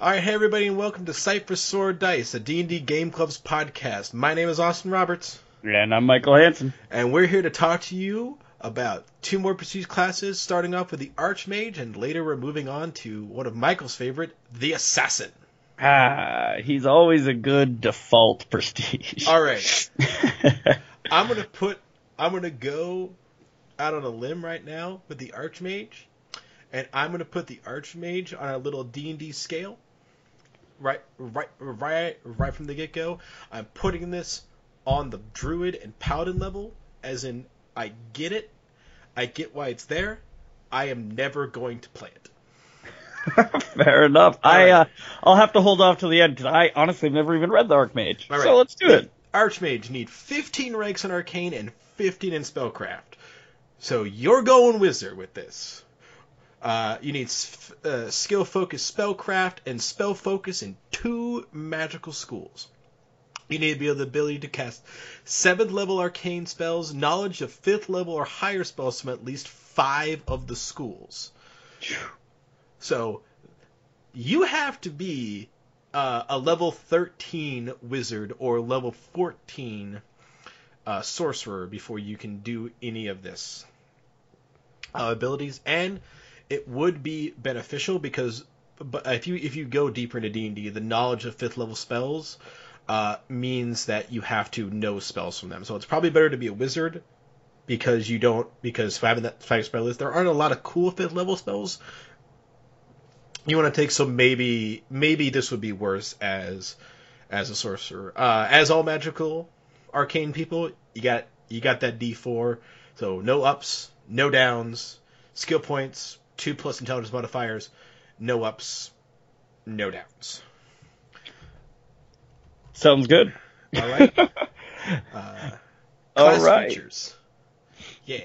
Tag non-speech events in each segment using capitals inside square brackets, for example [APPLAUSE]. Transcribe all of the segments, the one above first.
All right, hey everybody, and welcome to for Sword Dice, a D&D Game Club's podcast. My name is Austin Roberts, And I'm Michael Hansen. and we're here to talk to you about two more prestige classes, starting off with the Archmage, and later we're moving on to one of Michael's favorite, the Assassin. Ah, he's always a good default prestige. All right, [LAUGHS] I'm gonna put, I'm gonna go out on a limb right now with the Archmage, and I'm gonna put the Archmage on a little D&D scale. Right, right, right, right from the get go. I'm putting this on the Druid and Paladin level, as in I get it, I get why it's there. I am never going to play it. [LAUGHS] Fair enough. All I right. uh, I'll have to hold off till the end because I honestly have never even read the Archmage. All right. So let's do it. Archmage need 15 ranks in Arcane and 15 in Spellcraft. So you're going Wizard with this. Uh, you need s- uh, skill focus spellcraft and spell focus in two magical schools. You need to be able the ability to cast seventh level arcane spells, knowledge of fifth level or higher spells from at least five of the schools. So you have to be uh, a level 13 wizard or level 14 uh, sorcerer before you can do any of this uh, abilities, and it would be beneficial because, but if you if you go deeper into D and D, the knowledge of fifth level spells uh, means that you have to know spells from them. So it's probably better to be a wizard because you don't because having that five spell list, there aren't a lot of cool fifth level spells. You want to take so maybe maybe this would be worse as as a sorcerer. Uh, as all magical arcane people you got you got that d4 so no ups no downs skill points two plus intelligence modifiers no ups no downs Sounds good. all right [LAUGHS] uh, All right. features yeah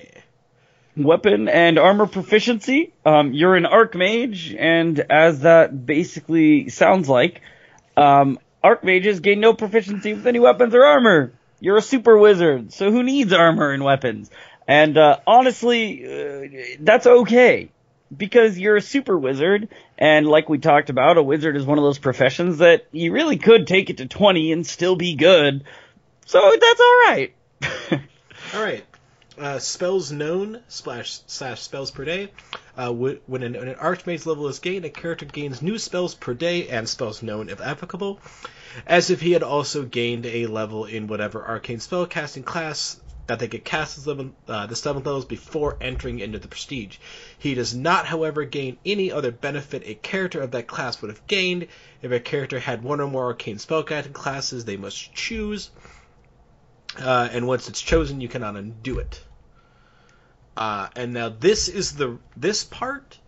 Weapon and armor proficiency. Um, you're an Archmage, and as that basically sounds like, um, Archmages gain no proficiency with any weapons or armor. You're a super wizard, so who needs armor and weapons? And uh, honestly, uh, that's okay because you're a super wizard, and like we talked about, a wizard is one of those professions that you really could take it to 20 and still be good. So that's all right. [LAUGHS] All right. Uh, spells known slash slash spells per day. Uh, when an, an archmage's level is gained, a character gains new spells per day and spells known if applicable, as if he had also gained a level in whatever arcane spellcasting class that they could cast as level, uh, the seventh levels before entering into the prestige. He does not, however, gain any other benefit a character of that class would have gained. If a character had one or more arcane spellcasting classes, they must choose uh, and once it's chosen, you cannot undo it. Uh, and now this is the this part.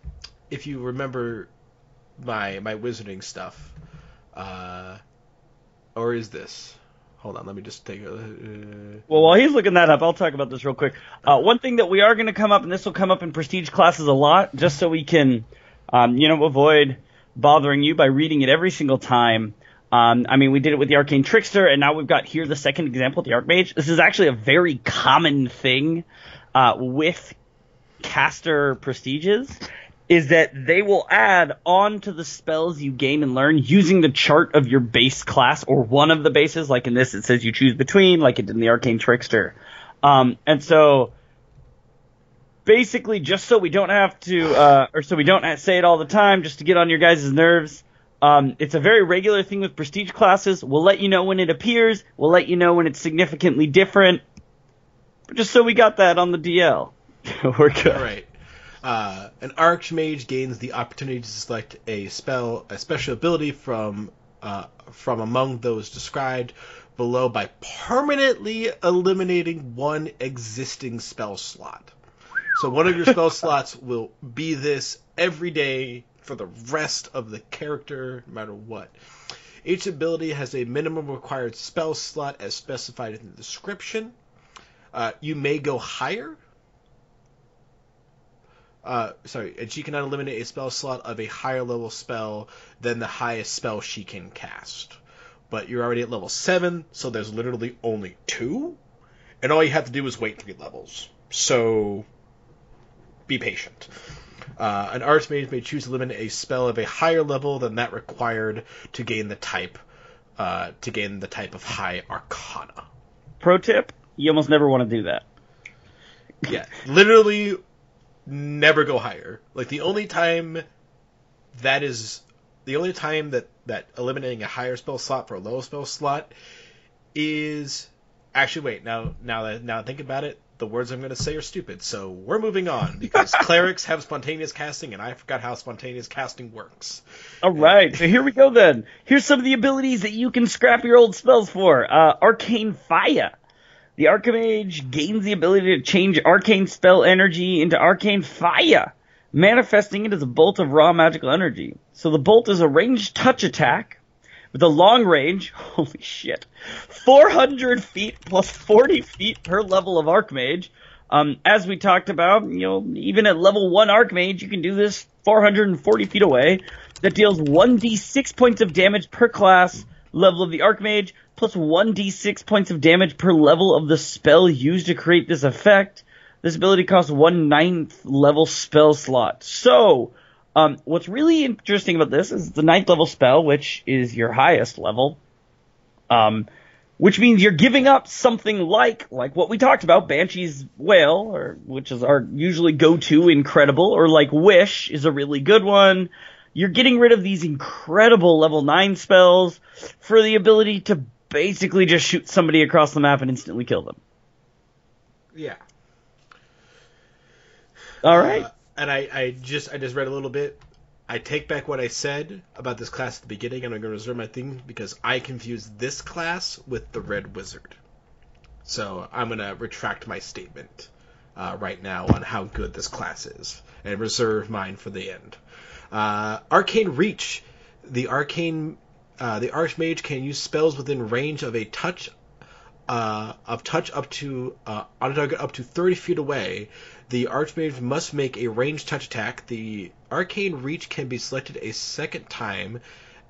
If you remember my my wizarding stuff, uh, or is this? Hold on, let me just take a. Uh, Well, while he's looking that up, I'll talk about this real quick. Uh, one thing that we are going to come up, and this will come up in prestige classes a lot, just so we can, um, you know, avoid bothering you by reading it every single time. Um, I mean, we did it with the Arcane Trickster, and now we've got here the second example, the Archmage. This is actually a very common thing uh, with caster prestiges is that they will add on to the spells you gain and learn using the chart of your base class or one of the bases. Like in this, it says you choose between, like it did in the Arcane Trickster. Um, and so, basically, just so we don't have to, uh, or so we don't say it all the time, just to get on your guys' nerves. Um, it's a very regular thing with prestige classes. We'll let you know when it appears. We'll let you know when it's significantly different. But just so we got that on the DL, [LAUGHS] we're good. right. Uh, an archmage gains the opportunity to select a spell, a special ability from uh, from among those described below by permanently eliminating one existing spell slot. So one of your [LAUGHS] spell slots will be this every day for the rest of the character, no matter what. Each ability has a minimum required spell slot as specified in the description. Uh, you may go higher. Uh, sorry, and she cannot eliminate a spell slot of a higher level spell than the highest spell she can cast. But you're already at level 7, so there's literally only two. And all you have to do is wait three levels. So, be patient. Uh, an archmage may choose to eliminate a spell of a higher level than that required to gain the type uh, to gain the type of high arcana. Pro tip: You almost never want to do that. Yeah, literally never go higher. Like the only time that is the only time that that eliminating a higher spell slot for a low spell slot is actually wait now now that now think about it the words I'm going to say are stupid so we're moving on because [LAUGHS] clerics have spontaneous casting and I forgot how spontaneous casting works. All right, so here we go then. Here's some of the abilities that you can scrap your old spells for. Uh, Arcane Fire. The Archimage gains the ability to change arcane spell energy into arcane fire, manifesting it as a bolt of raw magical energy. So the bolt is a ranged touch attack with a long range, [LAUGHS] holy shit, 400 feet plus 40 feet per level of Archmage. Um, as we talked about, you know, even at level 1 Archmage, you can do this 440 feet away. That deals 1d6 points of damage per class level of the Archmage, plus 1d6 points of damage per level of the spell used to create this effect. This ability costs one ninth level spell slot. So, um, what's really interesting about this is the ninth level spell, which is your highest level. Um, which means you're giving up something like like what we talked about, Banshee's Wail, or which is our usually go-to incredible, or like Wish is a really good one. You're getting rid of these incredible level nine spells for the ability to basically just shoot somebody across the map and instantly kill them. Yeah. All right. Uh, and I, I just I just read a little bit. I take back what I said about this class at the beginning, and I'm going to reserve my thing because I confused this class with the Red Wizard. So I'm going to retract my statement uh, right now on how good this class is, and reserve mine for the end. Uh, Arcane Reach. The arcane, uh, the Archmage can use spells within range of a touch, uh, of touch up to uh, on a target up to 30 feet away. The Archmage must make a ranged touch attack. The Arcane Reach can be selected a second time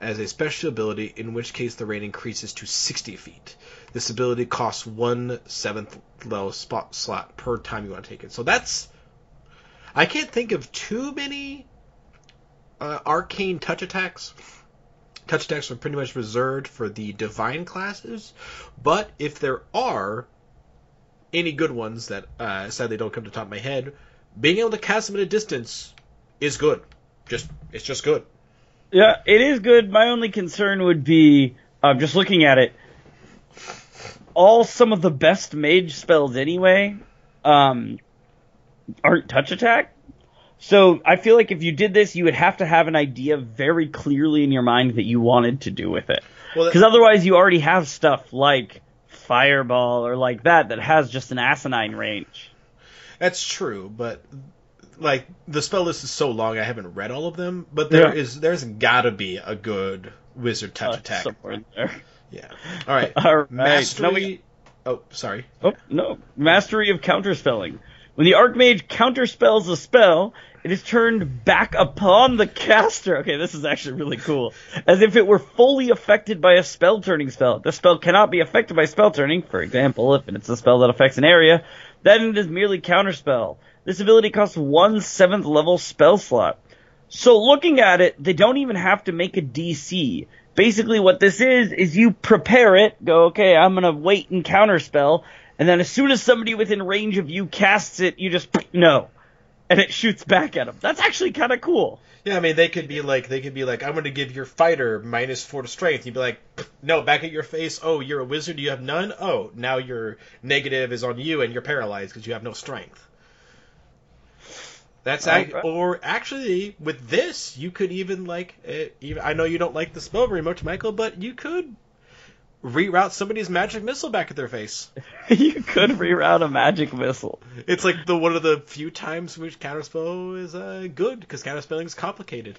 as a special ability, in which case the range increases to 60 feet. This ability costs one seventh level spot slot per time you want to take it. So that's I can't think of too many uh, arcane touch attacks. Touch attacks are pretty much reserved for the divine classes, but if there are any good ones that uh, sadly don't come to the top of my head, being able to cast them at a distance is good. Just it's just good. Yeah, it is good. My only concern would be uh, just looking at it. All some of the best mage spells anyway um, aren't touch attack. So I feel like if you did this, you would have to have an idea very clearly in your mind that you wanted to do with it. Because well, otherwise, you already have stuff like Fireball or like that that has just an asinine range. That's true, but like the spell list is so long, I haven't read all of them. But there yeah. is, there's got to be a good wizard touch uh, attack somewhere there. Yeah. All right. [LAUGHS] all right. Mastery. We... Oh, sorry. Oh no, mastery of counterspelling. When the Archmage counterspells a spell, it is turned back upon the caster. Okay, this is actually really cool. As if it were fully affected by a spell turning spell. The spell cannot be affected by spell turning. For example, if it's a spell that affects an area, then it is merely counterspell. This ability costs one seventh level spell slot. So looking at it, they don't even have to make a DC. Basically what this is, is you prepare it, go, okay, I'm gonna wait and counterspell, and then as soon as somebody within range of you casts it, you just, no and it shoots back at him. That's actually kind of cool. Yeah, I mean they could be like they could be like I'm going to give your fighter minus four to strength. You'd be like, no, back at your face. Oh, you're a wizard. You have none. Oh, now your negative is on you and you're paralyzed because you have no strength. That's right. or actually with this you could even like uh, even I know you don't like the spell very much, Michael, but you could reroute somebody's magic missile back at their face. [LAUGHS] you could reroute a magic missile. It's like the one of the few times which counterspell is uh, good because counterspelling is complicated.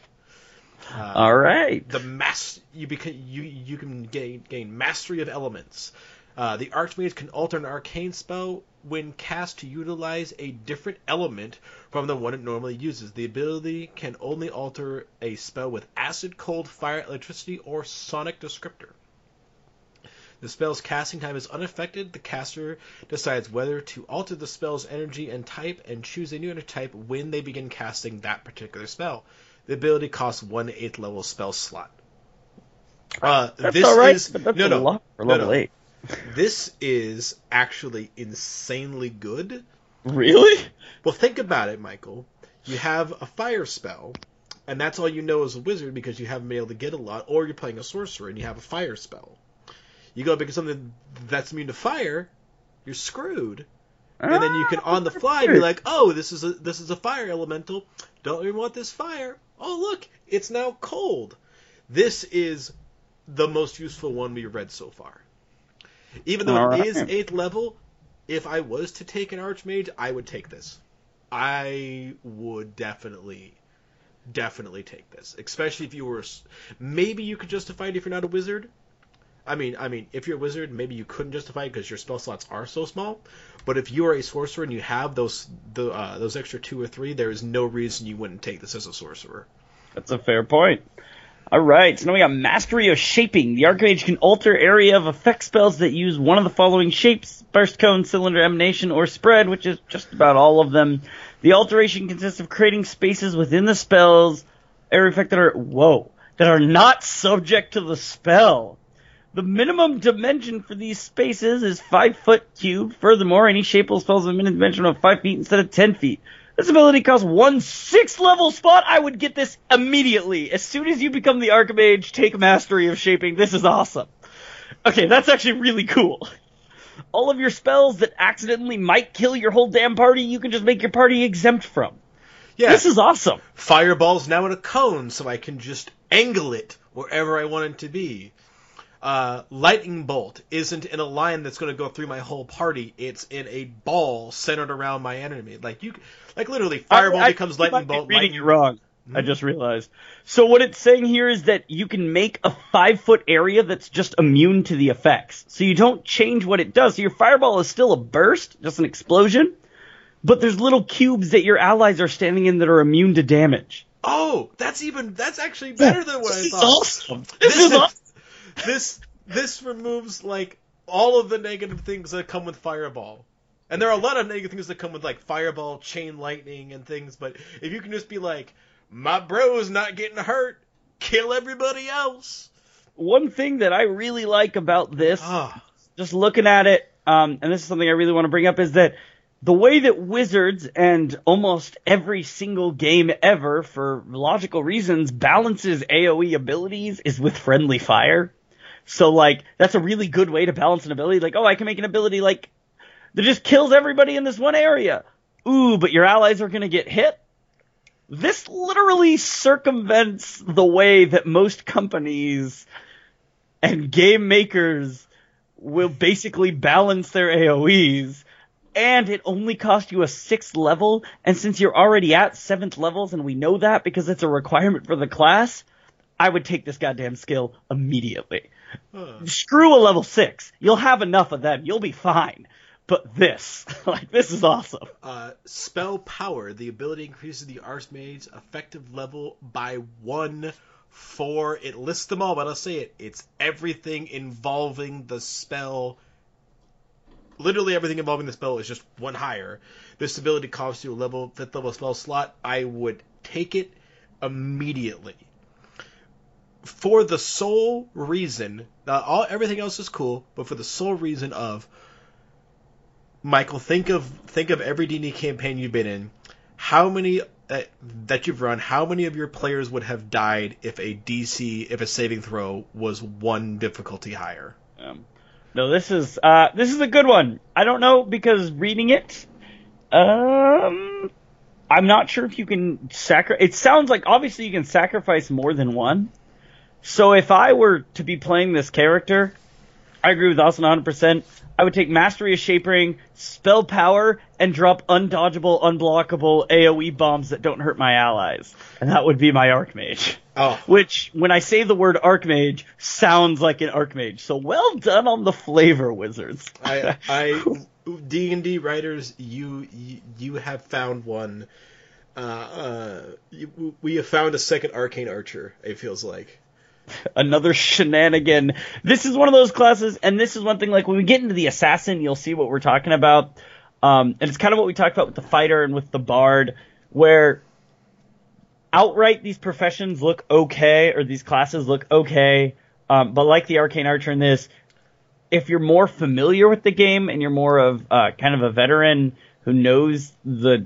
Uh, All right. The mass you you you can gain gain mastery of elements. Uh, the Archmage can alter an arcane spell when cast to utilize a different element from the one it normally uses. The ability can only alter a spell with acid, cold, fire, electricity, or sonic descriptor. The spell's casting time is unaffected. The caster decides whether to alter the spell's energy and type and choose a new energy type when they begin casting that particular spell. The ability costs one eighth level spell slot. Uh, That's this all right, is that's no, a no, lot for no, level no. eight. This is actually insanely good. Really? Well, think about it, Michael. You have a fire spell, and that's all you know as a wizard because you haven't been able to get a lot, or you're playing a sorcerer and you have a fire spell. You go pick something that's immune to fire, you're screwed. And then you can ah, on the fly be like, "Oh, this is a this is a fire elemental. Don't even want this fire. Oh, look, it's now cold." This is the most useful one we've read so far. Even though All it right. is eighth level, if I was to take an archmage, I would take this. I would definitely, definitely take this, especially if you were. Maybe you could justify it if you're not a wizard. I mean, I mean, if you're a wizard, maybe you couldn't justify it because your spell slots are so small. But if you are a sorcerer and you have those the uh, those extra two or three, there is no reason you wouldn't take this as a sorcerer. That's a fair point. All right, so now we got Mastery of Shaping. The Archmage can alter area of effect spells that use one of the following shapes: burst cone, cylinder, emanation, or spread, which is just about all of them. The alteration consists of creating spaces within the spells area effect that are whoa that are not subject to the spell. The minimum dimension for these spaces is five foot cubed. Furthermore, any shapeable spells have a minimum dimension of five feet instead of ten feet. This ability costs one sixth level spot. I would get this immediately. As soon as you become the Archmage, take Mastery of Shaping. This is awesome. Okay, that's actually really cool. All of your spells that accidentally might kill your whole damn party, you can just make your party exempt from. Yeah, This is awesome. fireball's now in a cone, so I can just angle it wherever I want it to be. Uh, lightning bolt isn't in a line that's going to go through my whole party. It's in a ball centered around my enemy. Like you, like literally, fireball I- I- becomes you might lightning be bolt. Reading lightning- it wrong. I just realized. So what it's saying here is that you can make a five foot area that's just immune to the effects. So you don't change what it does. So your fireball is still a burst, just an explosion, but there's little cubes that your allies are standing in that are immune to damage. Oh, that's even that's actually better than what I This is thought. awesome. This, This is is- awesome. This this removes like all of the negative things that come with fireball. And there are a lot of negative things that come with like fireball, chain lightning, and things. But if you can just be like, my bro's not getting hurt, kill everybody else. One thing that I really like about this Ah, just looking at it, um, and this is something I really want to bring up, is that the way that Wizards and almost every single game ever, for logical reasons, balances AoE abilities is with friendly fire. So like, that's a really good way to balance an ability. Like, oh, I can make an ability like, that just kills everybody in this one area. Ooh, but your allies are gonna get hit? This literally circumvents the way that most companies and game makers will basically balance their AoEs, and it only costs you a sixth level, and since you're already at seventh levels, and we know that because it's a requirement for the class, I would take this goddamn skill immediately. Screw a level six. You'll have enough of them. You'll be fine. But this, [LAUGHS] like, this is awesome. uh, spell power. The ability increases the Archmage's effective level by one. For it lists them all, but I'll say it. It's everything involving the spell literally everything involving the spell is just one higher. This ability costs you a level fifth level spell slot. I would take it immediately. For the sole reason, uh, all everything else is cool, but for the sole reason of Michael, think of think of every D&D campaign you've been in. How many that, that you've run? How many of your players would have died if a DC, if a saving throw was one difficulty higher? Um, no, this is uh, this is a good one. I don't know because reading it, um, I'm not sure if you can sacrifice. It sounds like obviously you can sacrifice more than one. So if I were to be playing this character, I agree with Austin 100%. I would take Mastery of Shaping, Spell Power, and drop undodgeable, unblockable AoE bombs that don't hurt my allies. And that would be my Archmage. Oh, Which, when I say the word Archmage, sounds like an Archmage. So well done on the flavor, Wizards. [LAUGHS] D and D writers, you, you, you have found one. Uh, uh, you, we have found a second arcane archer. It feels like. Another shenanigan. This is one of those classes, and this is one thing. Like when we get into the assassin, you'll see what we're talking about. Um, and it's kind of what we talked about with the fighter and with the bard, where outright these professions look okay or these classes look okay. Um, but like the arcane archer in this, if you're more familiar with the game and you're more of uh, kind of a veteran who knows the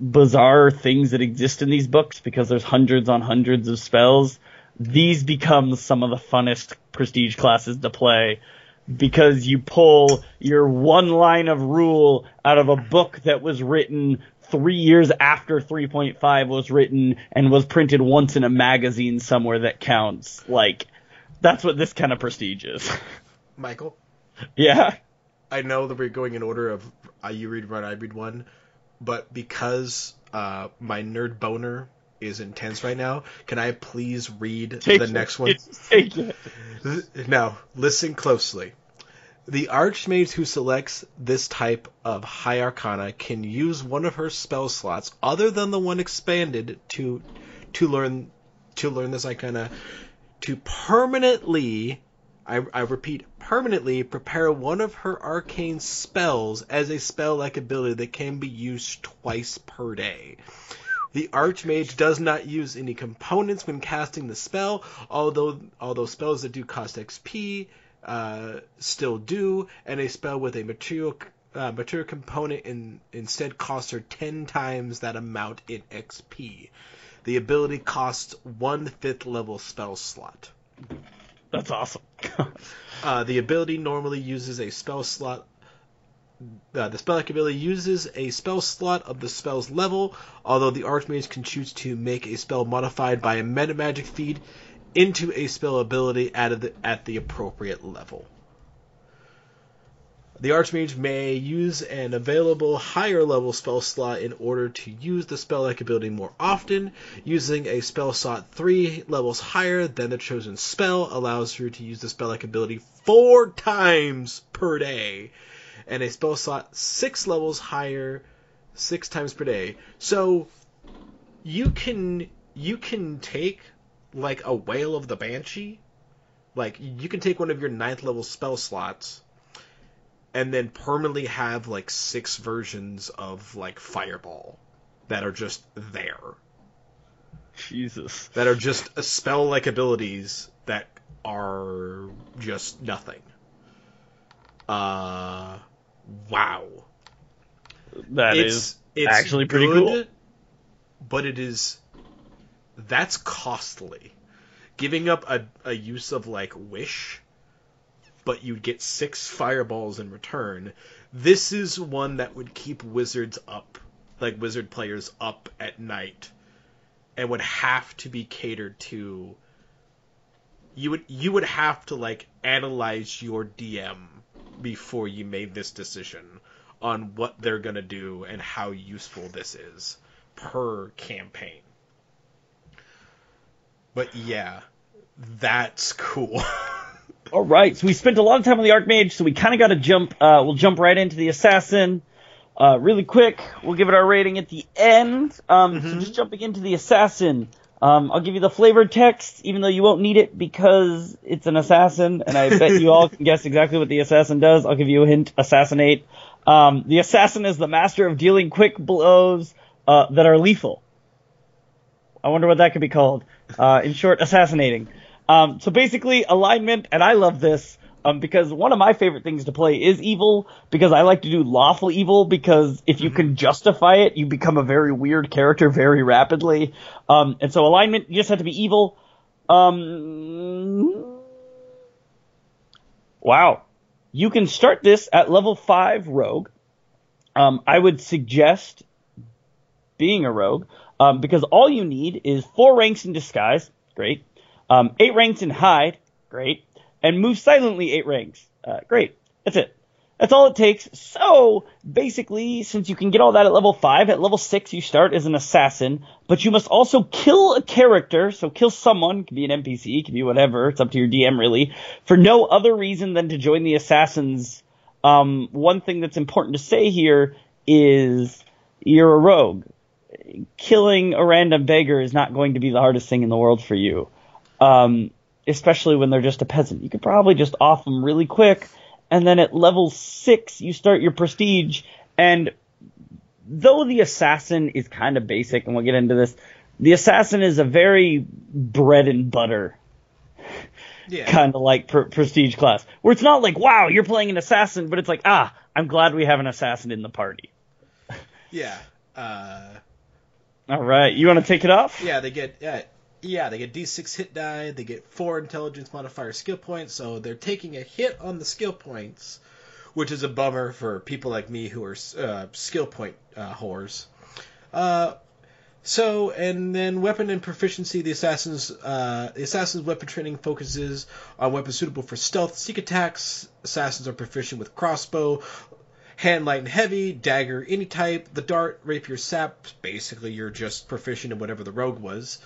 bizarre things that exist in these books because there's hundreds on hundreds of spells, these become some of the funnest prestige classes to play because you pull your one line of rule out of a book that was written three years after 3.5 was written and was printed once in a magazine somewhere that counts. Like, that's what this kind of prestige is. [LAUGHS] Michael, yeah. I know that we're going in order of uh, you read one, I read one, but because uh, my nerd boner is intense right now, can I please read Take the it. next one? Take it. Now, listen closely. The Archmage who selects this type of High Arcana can use one of her spell slots other than the one expanded to to learn to learn this Arcana to permanently I, I repeat permanently prepare one of her arcane spells as a spell like ability that can be used twice per day. The Archmage does not use any components when casting the spell, although although spells that do cost XP uh, still do, and a spell with a material uh, material component in, instead costs her ten times that amount in XP. The ability costs one fifth level spell slot. That's awesome. [LAUGHS] Uh, the ability normally uses a spell slot. Uh, the spell ability uses a spell slot of the spell's level, although the Archmage can choose to make a spell modified by a meta magic feat into a spell ability at the, at the appropriate level. The Archmage may use an available higher level spell slot in order to use the spell like ability more often. Using a spell slot three levels higher than the chosen spell allows her to use the spell like ability four times per day, and a spell slot six levels higher six times per day. So you can you can take like a whale of the banshee, like you can take one of your ninth level spell slots and then permanently have like six versions of like fireball that are just there Jesus. that are just a spell like abilities that are just nothing uh wow. That it's, is it's actually pretty good, cool. but it is that's costly. Giving up a, a use of like wish but you'd get six fireballs in return. This is one that would keep wizards up like wizard players up at night and would have to be catered to. You would you would have to like analyze your DM before you made this decision on what they're going to do and how useful this is per campaign. But yeah, that's cool. [LAUGHS] All right, so we spent a lot of time on the Archmage, so we kind of got to jump. Uh, we'll jump right into the Assassin. Uh, really quick, we'll give it our rating at the end. Um, So just jumping into the Assassin, um, I'll give you the flavored text, even though you won't need it because it's an assassin, and I bet you all can guess exactly what the assassin does. I'll give you a hint: assassinate. Um, the assassin is the master of dealing quick blows uh, that are lethal. I wonder what that could be called. Uh, in short, assassinating. Um, so basically, alignment, and I love this um, because one of my favorite things to play is evil because I like to do lawful evil because if you can justify it, you become a very weird character very rapidly. Um, and so alignment, you just have to be evil. Um, wow. You can start this at level 5 rogue. Um, I would suggest being a rogue um, because all you need is four ranks in disguise, great. Um, eight ranks in hide, great. And move silently eight ranks, uh, great. That's it. That's all it takes. So basically, since you can get all that at level five, at level six you start as an assassin, but you must also kill a character. So kill someone, it could be an NPC, could be whatever. It's up to your DM really, for no other reason than to join the assassins. Um, one thing that's important to say here is you're a rogue. Killing a random beggar is not going to be the hardest thing in the world for you. Um, especially when they're just a peasant. You could probably just off them really quick, and then at level six, you start your prestige. And though the assassin is kind of basic, and we'll get into this, the assassin is a very bread and butter Yeah. kind of like pr- prestige class, where it's not like, wow, you're playing an assassin, but it's like, ah, I'm glad we have an assassin in the party. Yeah. Uh, All right, you want to take it off? yeah, they get yeah, yeah, they get D6 hit die, they get four intelligence modifier skill points, so they're taking a hit on the skill points, which is a bummer for people like me who are uh, skill point uh, whores. Uh, so, and then weapon and proficiency. The assassin's uh, the assassin's weapon training focuses on weapons suitable for stealth, sneak attacks. Assassins are proficient with crossbow, hand, light, and heavy, dagger, any type. The dart, rapier, sap. Basically, you're just proficient in whatever the rogue was.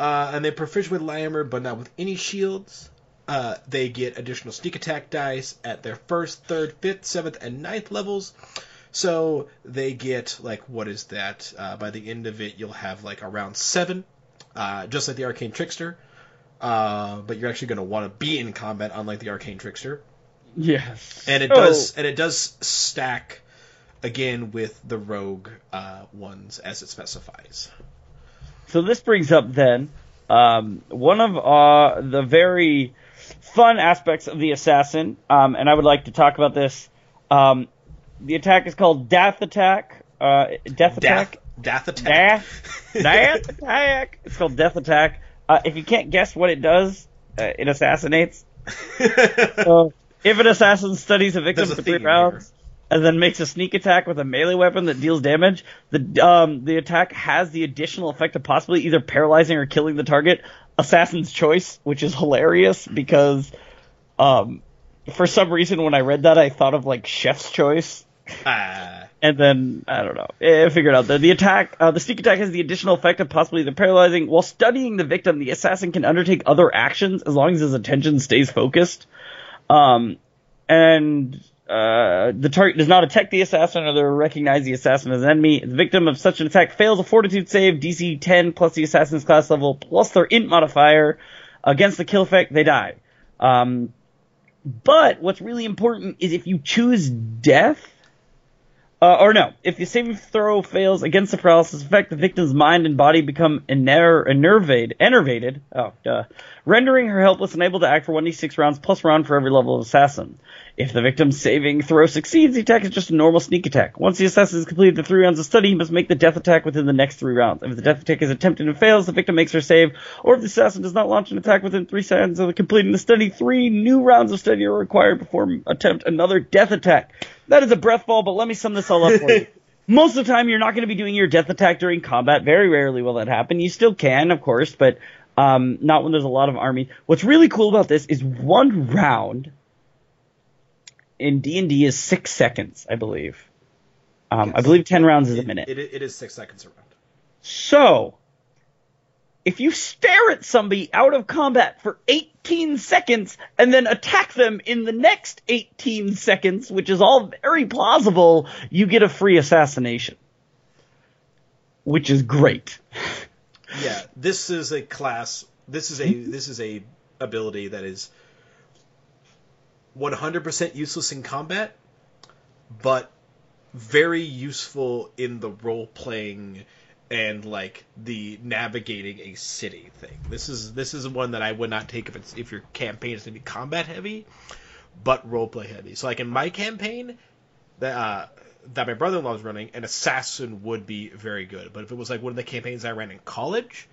Uh, and they're proficient with light but not with any shields. Uh, they get additional sneak attack dice at their first, third, fifth, seventh, and ninth levels. So they get like what is that? Uh, by the end of it, you'll have like around seven, uh, just like the arcane trickster. Uh, but you're actually going to want to be in combat, unlike the arcane trickster. Yes. And it Oh, does, and it does stack again with the rogue uh, ones as it specifies. So this brings up then um, one of uh, the very fun aspects of the assassin, um, and I would like to talk about this. Um, the attack is called Death Attack. Uh, death Attack. Death, attack. Death, [LAUGHS] death Attack. It's called Death Attack. Uh, if you can't guess what it does, uh, it assassinates. [LAUGHS] So if an assassin studies a victim There's a for three rounds and then makes a sneak attack with a melee weapon that deals damage, the um, the attack has the additional effect of possibly either paralyzing or killing the target. Assassin's choice, which is hilarious because um, for some reason when I read that I thought of like Chef's Choice. Ah, And then I don't know. Eh, I figured out that the attack, uh, the sneak attack, has the additional effect of possibly either paralyzing. While studying the victim, the assassin can undertake other actions as long as his attention stays focused. Um, and uh, the target does not attack the assassin or recognize the assassin as an enemy. The victim of such an attack fails a Fortitude save, DC 10 plus the assassin's class level plus their int modifier against the kill effect. They die. Um, but what's really important is if you choose death. Uh, or no, if the saving throw fails against the paralysis effect, the victim's mind and body become ener- enervated, enervated, oh, duh, rendering her helpless and able to act for 1d6 rounds plus round for every level of assassin. If the victim's saving throw succeeds, the attack is just a normal sneak attack. Once the assassin has completed the three rounds of study, he must make the death attack within the next three rounds. If the death attack is attempted and fails, the victim makes her save, or if the assassin does not launch an attack within three seconds of completing the study, three new rounds of study are required before attempt another death attack. That is a breath ball, but let me sum this all up for you. [LAUGHS] Most of the time, you're not going to be doing your death attack during combat. Very rarely will that happen. You still can, of course, but um, not when there's a lot of army. What's really cool about this is one round in D and D is six seconds, I believe. Um, I believe ten rounds is a minute. it, it is six seconds around. So, if you stare at somebody out of combat for 18 seconds and then attack them in the next 18 seconds, which is all very plausible, you get a free assassination. Which is great. [LAUGHS] Yeah, this is a class. This is a this is a ability that is 100% useless in combat, but very useful in the role playing and like the navigating a city thing. This is this is one that I would not take if it's if your campaign is going to be combat heavy, but role play heavy. So like in my campaign, that uh, that my brother-in-law was running, an assassin would be very good. But if it was like one of the campaigns I ran in college,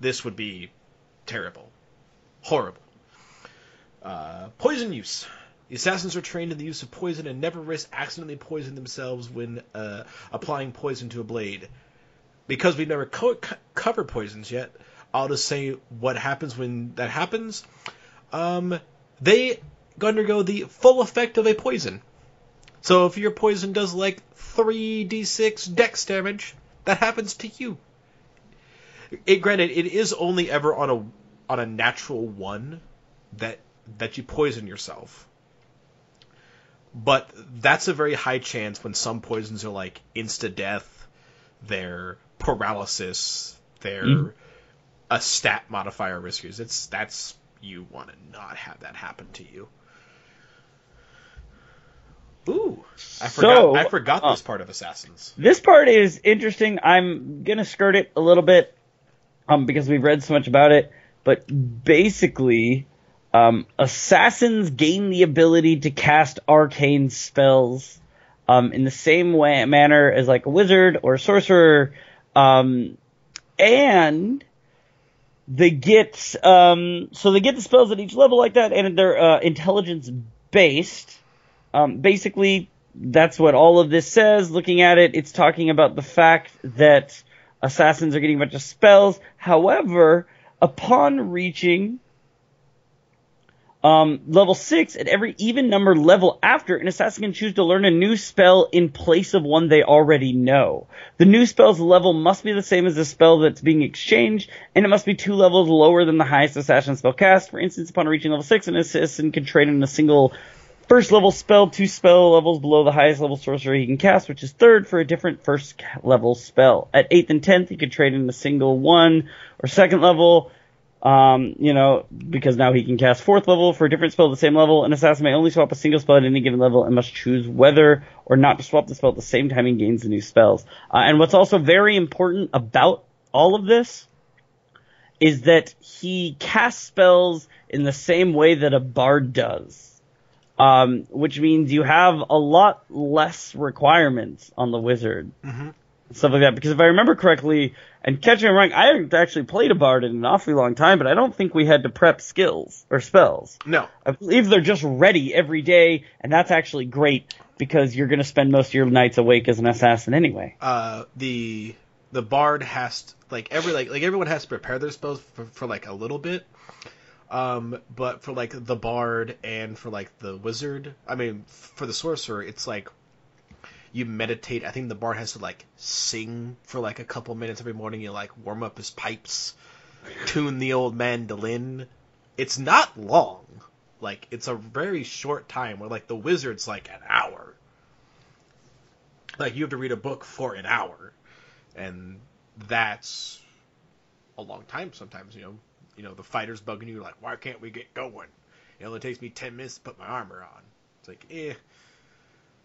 this would be terrible, horrible. Uh, poison use. The assassins are trained in the use of poison and never risk accidentally poisoning themselves when uh, applying poison to a blade. Because we've never co- co- covered poisons yet, I'll just say what happens when that happens. Um, they undergo the full effect of a poison. So if your poison does like 3d6 dex damage, that happens to you. It granted it is only ever on a on a natural one that that you poison yourself. But that's a very high chance when some poisons are like insta death, they're paralysis, they're Mhm. a stat modifier riskers. It's that's you want to not have that happen to you. Ooh, I forgot. So, I forgot uh, this part of Assassins. This part is interesting. I'm gonna skirt it a little bit, um, because we've read so much about it. But basically, um, assassins gain the ability to cast arcane spells, um, in the same way manner as like a wizard or a sorcerer, um, and they get um, so they get the spells at each level like that, and they're uh, intelligence based. Um, basically, that's what all of this says. Looking at it, it's talking about the fact that assassins are getting a bunch of spells. However, upon reaching um, level 6, at every even number level after, an assassin can choose to learn a new spell in place of one they already know. The new spell's level must be the same as the spell that's being exchanged, and it must be two levels lower than the highest assassin spell cast. For instance, upon reaching level 6, an assassin can trade in a single first level spell two spell levels below the highest level sorcery he can cast, which is third for a different first level spell. At eighth and tenth, he could trade in a single one or second level. Um, you know, because now he can cast fourth level for a different spell at the same level. An assassin may only swap a single spell at any given level and must choose whether or not to swap the spell at the same time he gains the new spells. Uh, and what's also very important about all of this is that he casts spells in the same way that a bard does um, which means you have a lot less requirements on the wizard. Mm-hmm. Stuff like that. Because if I remember correctly, and catching wrong, I haven't actually played a bard in an awfully long time, but I don't think we had to prep skills or spells. No, I believe they're just ready every day, and that's actually great because you're going to spend most of your nights awake as an assassin anyway. uh, the the bard has to, like every like like everyone has to prepare their spells for, for like a little bit. Um, but for like the bard and for like the wizard, I mean, for the sorcerer, it's like you meditate. I think the bard has to like sing for like a couple minutes every morning. You like warm up his pipes, tune the old mandolin. It's not long. Like it's a very short time. Where like the wizard's like an hour. Like you have to read a book for an hour, and that's a long time sometimes. You know, you know the fighter's bugging you like, why can't we get going? It only takes me ten minutes to put my armor on. It's like, eh.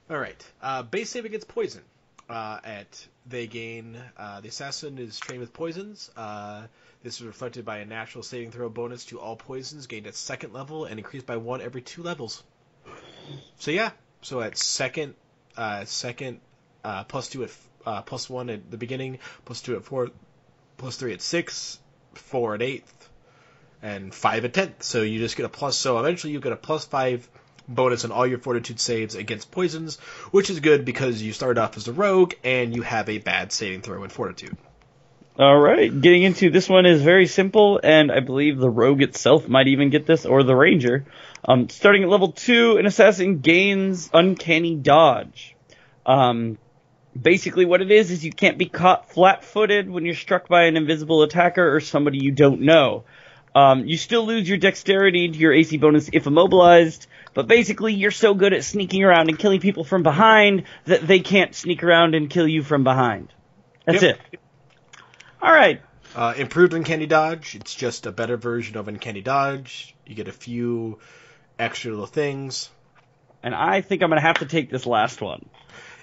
All right. Uh, base save against poison. Uh, at they gain uh, the assassin is trained with poisons. Uh, this is reflected by a natural saving throw bonus to all poisons gained at second level and increased by one every two levels. So yeah, so at second, uh, second, uh, plus two at uh, plus one at the beginning, plus two at four, plus three at six, four at eighth, and five at tenth. So you just get a plus. So eventually you get a plus five bonus on all your fortitude saves against poisons, which is good because you start off as a rogue and you have a bad saving throw in fortitude. All right, getting into this one is very simple, and I believe the rogue itself might even get this, or the ranger. Um, starting at level two, an assassin gains uncanny dodge. Um, basically, what it is is you can't be caught flat-footed when you're struck by an invisible attacker or somebody you don't know. Um, you still lose your dexterity to your AC bonus if immobilized, but basically you're so good at sneaking around and killing people from behind that they can't sneak around and kill you from behind. That's Yep. it. All right. Uh, improved Uncanny Dodge. It's just a better version of Uncanny Dodge. You get a few extra little things. And I think I'm gonna have to take this last one.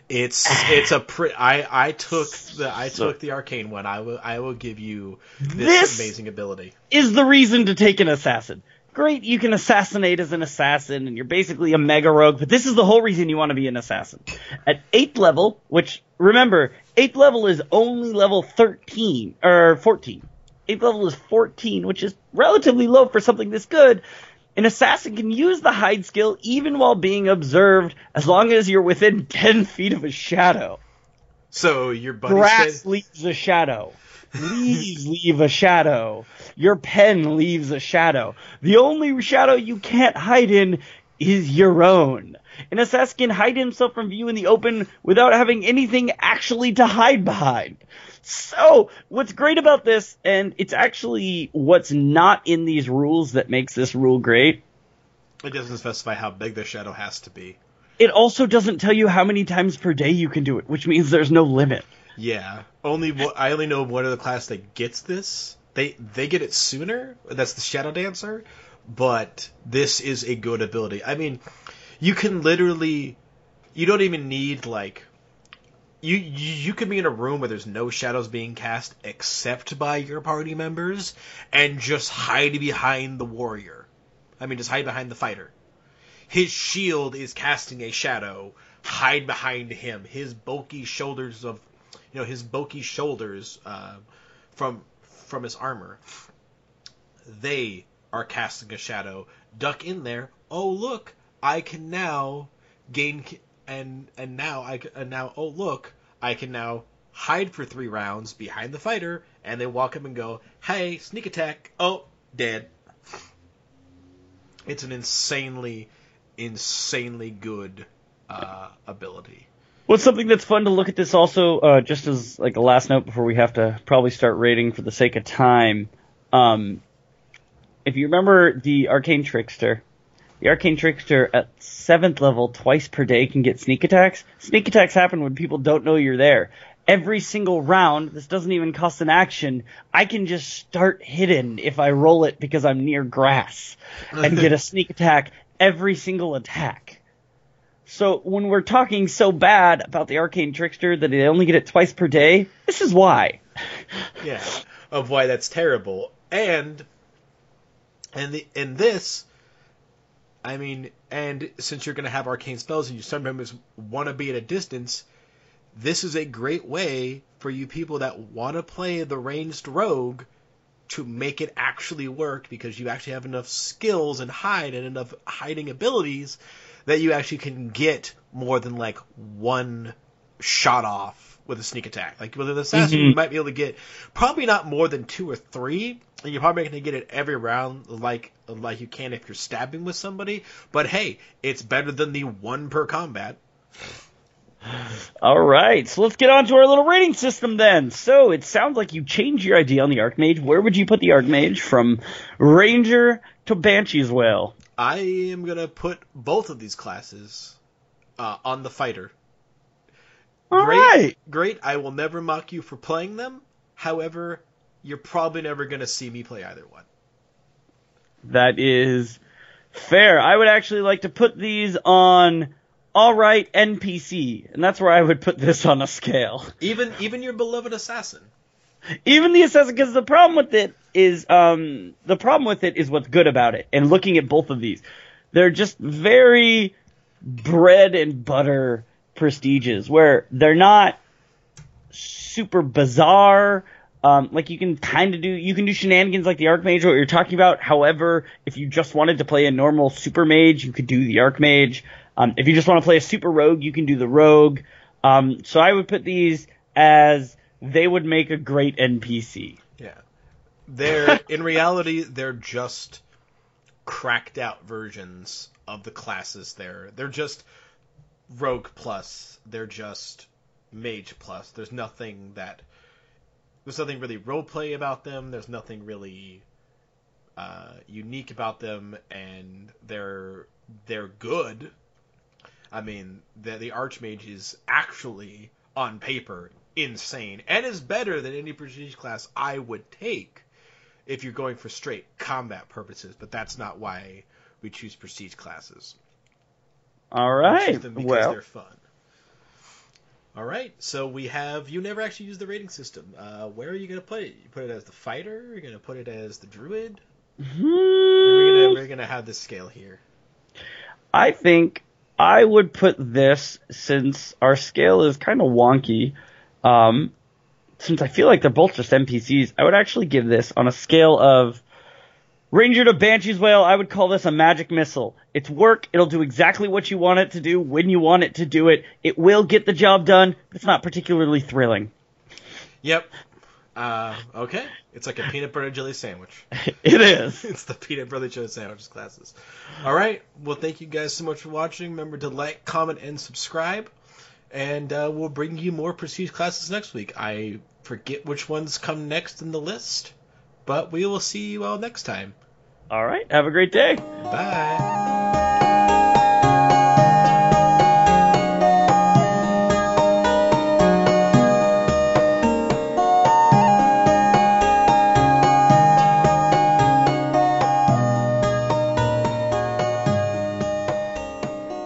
It's [SIGHS] it's a pre- I I took the I took the arcane one. I will I will give you this, This- amazing ability. Is the reason to take an assassin. Great, you can assassinate as an assassin, and you're basically a mega rogue, but this is the whole reason you want to be an assassin. At 8th level, which, remember, 8th level is only level 13, or 14. 8th level is 14, which is relatively low for something this good. An assassin can use the hide skill even while being observed, as long as you're within [LAUGHS] 10 feet of a shadow. So your buddy Grass said, leaves a shadow. Leaves [LAUGHS] leave a shadow. Your pen leaves a shadow. The only shadow you can't hide in is your own. An assassin can hide himself from view in the open without having anything actually to hide behind. So, what's great about this, and it's actually what's not in these rules that makes this rule great, it doesn't specify how big the shadow has to be. it also doesn't tell you how many times per day you can do it, which means there's no limit. Yeah, only I only know one other class that gets this. They they get it sooner. That's the Shadow Dancer, but this is a good ability. I mean, you can literally, you don't even need like, you you, could be in a room where there's no shadows being cast except by your party members, and just hide behind the warrior. I mean, just hide behind the fighter. His shield is casting a shadow. Hide behind him. His bulky shoulders of, you know, his bulky shoulders uh, from from his armor. They are casting a shadow. Duck in there. Oh look, I can now gain and and now I and now oh look, I can now hide for three rounds behind the fighter, and they walk up and go, "Hey, sneak attack! Oh, dead." It's an insanely, insanely good uh, ability. Well, something that's fun to look at this also, uh, just as like a last note before we have to probably start rating for the sake of time. Um, if you remember the Arcane Trickster, the Arcane Trickster at seventh level twice per day can get sneak attacks. Sneak attacks happen when people don't know you're there. Every single round, this doesn't even cost an action. I can just start hidden if I roll it because I'm near grass and get a [LAUGHS] sneak attack every single attack. So when we're talking so bad about the Arcane Trickster that they only get it twice per day, this is why. yeah, of why that's terrible. And and the in this I mean, and since you're going to have arcane spells and you sometimes want to be at a distance, this is a great way for you people that want to play the ranged rogue to make it actually work because you actually have enough skills and hide and enough hiding abilities that you actually can get more than like one shot off with a sneak attack. Like with an assassin, mm-hmm. you might be able to get probably not more than two or three, and you're probably going to get it every round like like you can if you're stabbing with somebody. But hey, it's better than the one per combat. All right, so let's get on to our little rating system then. So it sounds like you changed your idea on the Archmage. Where would you put the Archmage from Ranger to Banshee's Wail? I am gonna put both of these classes uh, on the fighter. All great, right. great. I will never mock you for playing them. However, you're probably never gonna see me play either one. That is fair. I would actually like to put these on all right NPC, and that's where I would put this on a scale. Even even your beloved assassin. Even the assassin, because the problem with it is, um, the problem with it is what's good about it. And looking at both of these, they're just very bread and butter prestiges, where they're not super bizarre um, like you can kind of do, you can do shenanigans like the Archmage, what you're talking about. However, if you just wanted to play a normal Super Mage, you could do the Archmage. Um, if you just want to play a Super Rogue, you can do the Rogue. Um, so I would put these as they would make a great NPC. Yeah, they're [LAUGHS] in reality they're just cracked out versions of the classes. There, they're just Rogue plus. They're just Mage plus. There's nothing that there's nothing really roleplay about them. There's nothing really uh, unique about them, and they're they're good. I mean, the the Archmage is actually on paper insane and is better than any prestige class I would take if you're going for straight combat purposes. But that's not why we choose prestige classes. All right. well, they're fun. All right, so we have you never actually used the rating system. Uh, where are you to put it? You put it as the fighter. You're to put it as the druid. We're going to have this scale here. I think I would put this since our scale is kind of wonky. Um, since I feel like they're both just NPCs, I would actually give this on a scale of Ranger to Banshee's Wail, I would call this a magic missile. It's work, it'll do exactly what you want it to do when you want it to do it. It will get the job done. It's not particularly thrilling. Yep. Uh, okay. It's like a peanut butter jelly sandwich. [LAUGHS] it is. [LAUGHS] it's the peanut butter jelly sandwich classes. All right. Well, thank you guys so much for watching. Remember to like, comment, and subscribe. And uh, we'll bring you more prestige classes next week. I forget which ones come next in the list. But we will see you all next time. All right. Have a great day. Bye.